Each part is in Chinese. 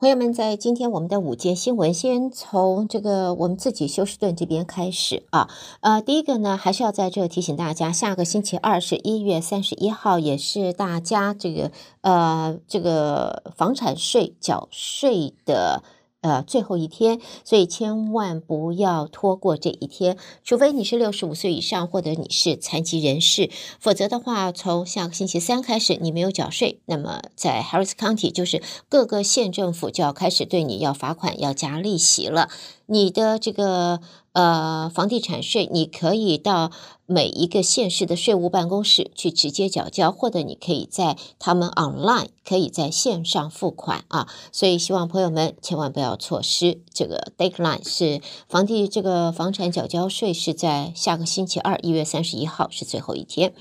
朋友们，在今天我们的午间新闻，先从这个我们自己休斯顿这边开始啊。呃，第一个呢，还是要在这提醒大家，下个星期二是一月三十一号，也是大家这个呃这个房产税缴税的。呃，最后一天，所以千万不要拖过这一天，除非你是六十五岁以上，或者你是残疾人士，否则的话，从下个星期三开始，你没有缴税，那么在 Harris County 就是各个县政府就要开始对你要罚款，要加利息了。你的这个呃房地产税，你可以到每一个县市的税务办公室去直接缴交，或者你可以在他们 online 可以在线上付款啊。所以希望朋友们千万不要错失这个 deadline，是房地这个房产缴交税是在下个星期二一月三十一号是最后一天。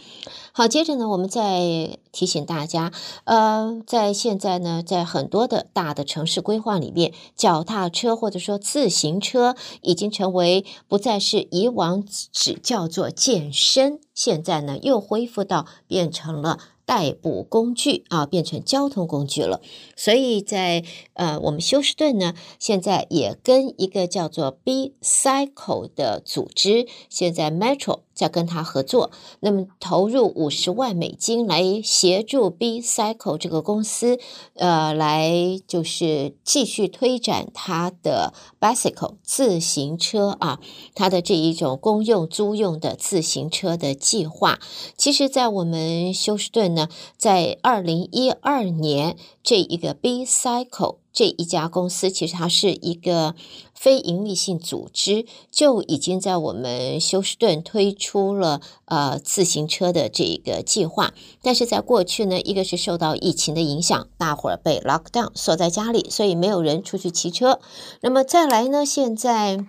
好，接着呢，我们再提醒大家，呃，在现在呢，在很多的大的城市规划里面，脚踏车或者说自行车已经成为不再是以往只叫做健身，现在呢又恢复到变成了。代步工具啊，变成交通工具了。所以在呃，我们休斯顿呢，现在也跟一个叫做 B Cycle 的组织，现在 Metro 在跟他合作，那么投入五十万美金来协助 B Cycle 这个公司，呃，来就是继续推展它的 Bicycle 自行车啊，它的这一种公用租用的自行车的计划。其实，在我们休斯顿。呢，在二零一二年，这一个 B Cycle 这一家公司，其实它是一个非营利性组织，就已经在我们休斯顿推出了呃自行车的这个计划。但是在过去呢，一个是受到疫情的影响，大伙儿被 lock down 锁在家里，所以没有人出去骑车。那么再来呢，现在。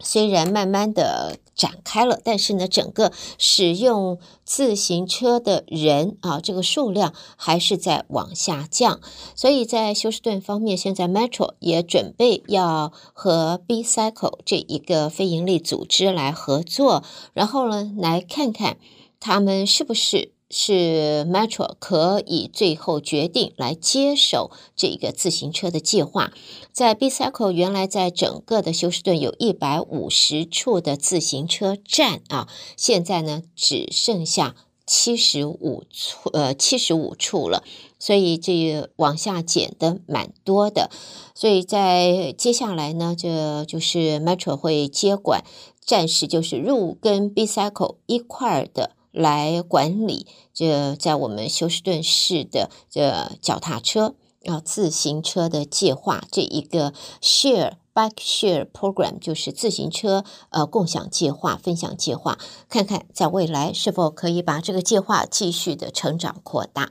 虽然慢慢的展开了，但是呢，整个使用自行车的人啊，这个数量还是在往下降。所以在休斯顿方面，现在 Metro 也准备要和 B Cycle 这一个非营利组织来合作，然后呢，来看看他们是不是。是 Metro 可以最后决定来接手这个自行车的计划。在 B Cycle 原来在整个的休斯顿有一百五十处的自行车站啊，现在呢只剩下七十五处，呃七十五处了，所以这往下减的蛮多的。所以在接下来呢，这就是 Metro 会接管，暂时就是入跟 B Cycle 一块的。来管理这在我们休斯顿市的这脚踏车啊自行车的计划，这一个 share bike share program 就是自行车呃共享计划、分享计划，看看在未来是否可以把这个计划继续的成长扩大。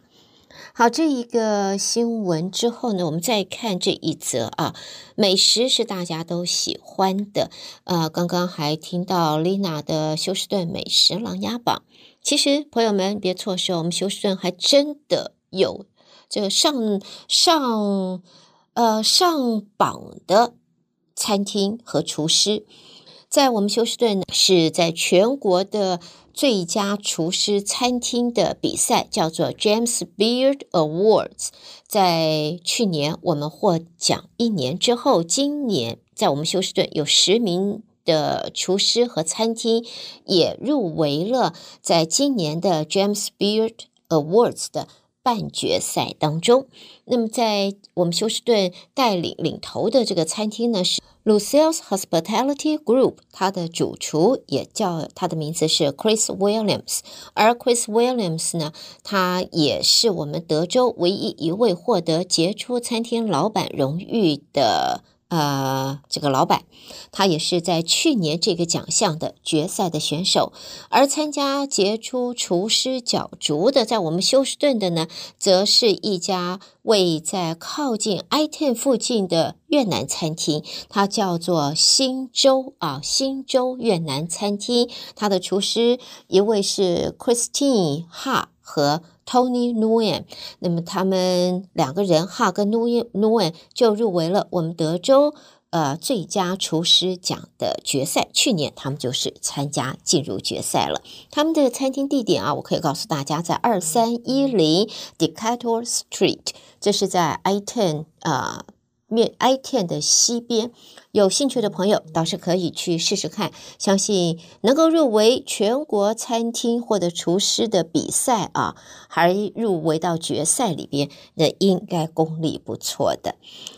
好，这一个新闻之后呢，我们再看这一则啊，美食是大家都喜欢的。呃，刚刚还听到丽娜的休斯顿美食琅琊榜。其实，朋友们别错失，我们休斯顿还真的有这个上上呃上榜的餐厅和厨师，在我们休斯顿是在全国的最佳厨师餐厅的比赛，叫做 James Beard Awards。在去年我们获奖一年之后，今年在我们休斯顿有十名。的厨师和餐厅也入围了，在今年的 James Beard Awards 的半决赛当中。那么，在我们休斯顿带领领头的这个餐厅呢，是 Lucille's Hospitality Group，它的主厨也叫他的名字是 Chris Williams，而 Chris Williams 呢，他也是我们德州唯一一位获得杰出餐厅老板荣誉的。呃，这个老板，他也是在去年这个奖项的决赛的选手，而参加杰出厨师角逐的，在我们休斯顿的呢，则是一家位在靠近 I-10 附近的越南餐厅，它叫做新洲啊，新洲越南餐厅，它的厨师一位是 Christine Ha 和。Tony Nguyen，那么他们两个人哈跟 Nguyen 就入围了我们德州呃最佳厨师奖的决赛。去年他们就是参加进入决赛了。他们的餐厅地点啊，我可以告诉大家，在二三一零 Decatur Street，这是在 I Ten 啊。面 I-10 的西边，有兴趣的朋友倒是可以去试试看。相信能够入围全国餐厅或者厨师的比赛啊，还入围到决赛里边，那应该功力不错的。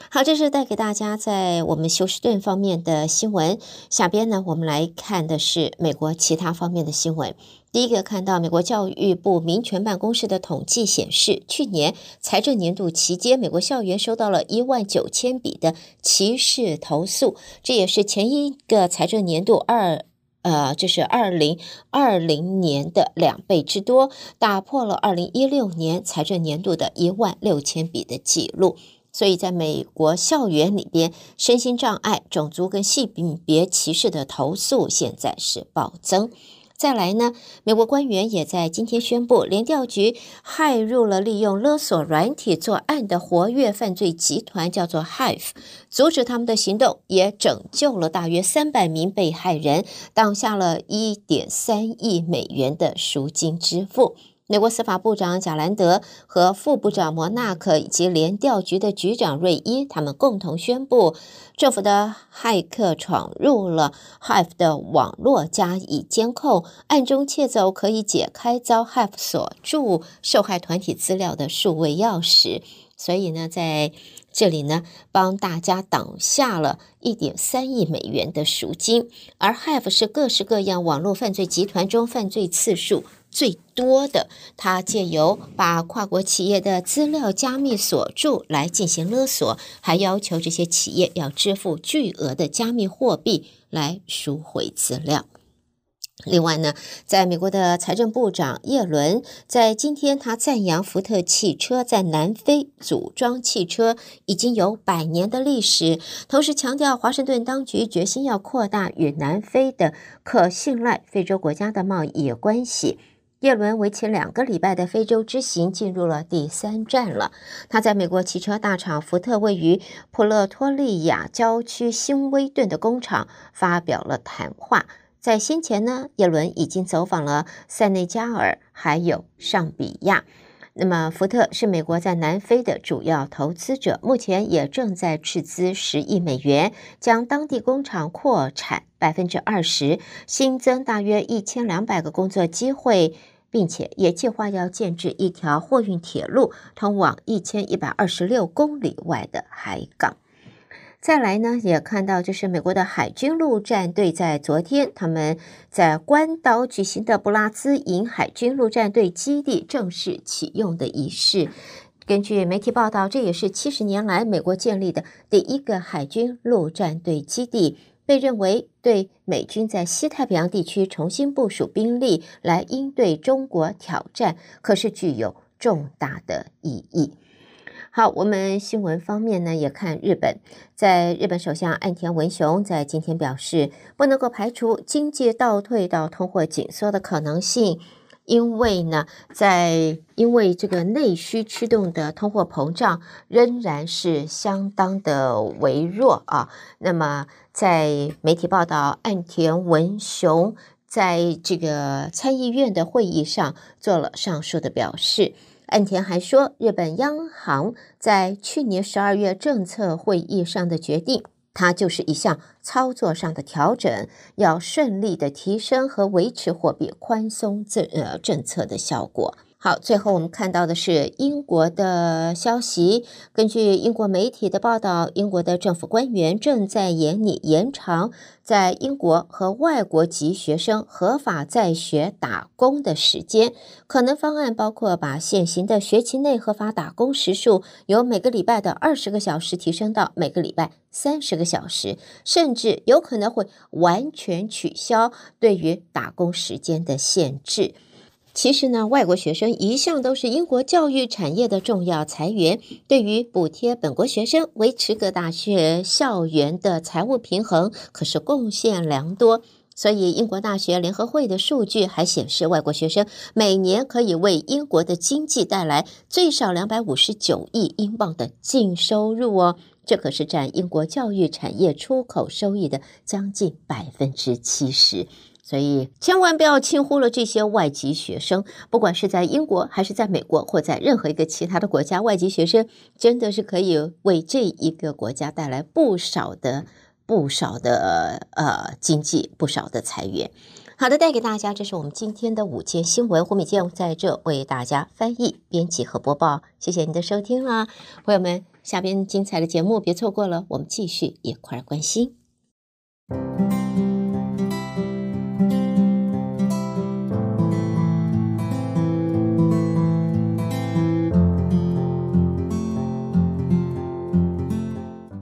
好，这是带给大家在我们休斯顿方面的新闻。下边呢，我们来看的是美国其他方面的新闻。第一个看到美国教育部民权办公室的统计显示，去年财政年度期间，美国校园收到了一万九千笔的歧视投诉，这也是前一个财政年度二呃，这是二零二零年的两倍之多，打破了二零一六年财政年度的一万六千笔的记录。所以，在美国校园里边，身心障碍、种族跟性别歧视的投诉现在是暴增。再来呢，美国官员也在今天宣布，联调局害入了利用勒索软体作案的活跃犯罪集团，叫做 Hive，阻止他们的行动，也拯救了大约三百名被害人，挡下了一点三亿美元的赎金支付。美国司法部长贾兰德和副部长摩纳克以及联调局的局长瑞伊，他们共同宣布，政府的骇客闯入了 Hive 的网络加以监控，暗中窃走可以解开遭 Hive 锁住受害团体资料的数位钥匙。所以呢，在这里呢，帮大家挡下了一点三亿美元的赎金。而 Hive 是各式各样网络犯罪集团中犯罪次数最多的，他借由把跨国企业的资料加密锁住来进行勒索，还要求这些企业要支付巨额的加密货币来赎回资料。另外呢，在美国的财政部长叶伦在今天，他赞扬福特汽车在南非组装汽车已经有百年的历史，同时强调华盛顿当局决心要扩大与南非的可信赖非洲国家的贸易关系。叶伦为期两个礼拜的非洲之行进入了第三站了。他在美国汽车大厂福特位于普勒托利亚郊区新威顿的工厂发表了谈话。在先前呢，叶伦已经走访了塞内加尔，还有上比亚。那么，福特是美国在南非的主要投资者，目前也正在斥资十亿美元，将当地工厂扩产百分之二十，新增大约一千两百个工作机会，并且也计划要建制一条货运铁路，通往一千一百二十六公里外的海港。再来呢，也看到就是美国的海军陆战队在昨天，他们在关岛举行的布拉兹营海军陆战队基地正式启用的仪式。根据媒体报道，这也是七十年来美国建立的第一个海军陆战队基地，被认为对美军在西太平洋地区重新部署兵力来应对中国挑战，可是具有重大的意义。好，我们新闻方面呢，也看日本，在日本首相岸田文雄在今天表示，不能够排除经济倒退到通货紧缩的可能性。因为呢，在因为这个内需驱动的通货膨胀仍然是相当的微弱啊。那么，在媒体报道，岸田文雄在这个参议院的会议上做了上述的表示。岸田还说，日本央行在去年十二月政策会议上的决定。它就是一项操作上的调整，要顺利的提升和维持货币宽松政呃政策的效果。好，最后我们看到的是英国的消息。根据英国媒体的报道，英国的政府官员正在研拟延长在英国和外国籍学生合法在学打工的时间。可能方案包括把现行的学期内合法打工时数由每个礼拜的二十个小时提升到每个礼拜三十个小时，甚至有可能会完全取消对于打工时间的限制。其实呢，外国学生一向都是英国教育产业的重要财源。对于补贴本国学生，维持各大学校园的财务平衡，可是贡献良多。所以，英国大学联合会的数据还显示，外国学生每年可以为英国的经济带来最少两百五十九亿英镑的净收入哦。这可是占英国教育产业出口收益的将近百分之七十。所以千万不要轻忽了这些外籍学生，不管是在英国还是在美国，或在任何一个其他的国家，外籍学生真的是可以为这一个国家带来不少的、不少的呃经济，不少的财源。好的，带给大家，这是我们今天的午间新闻，胡美健在这为大家翻译、编辑和播报。谢谢您的收听啦，朋友们，下边精彩的节目别错过了，我们继续一块关心。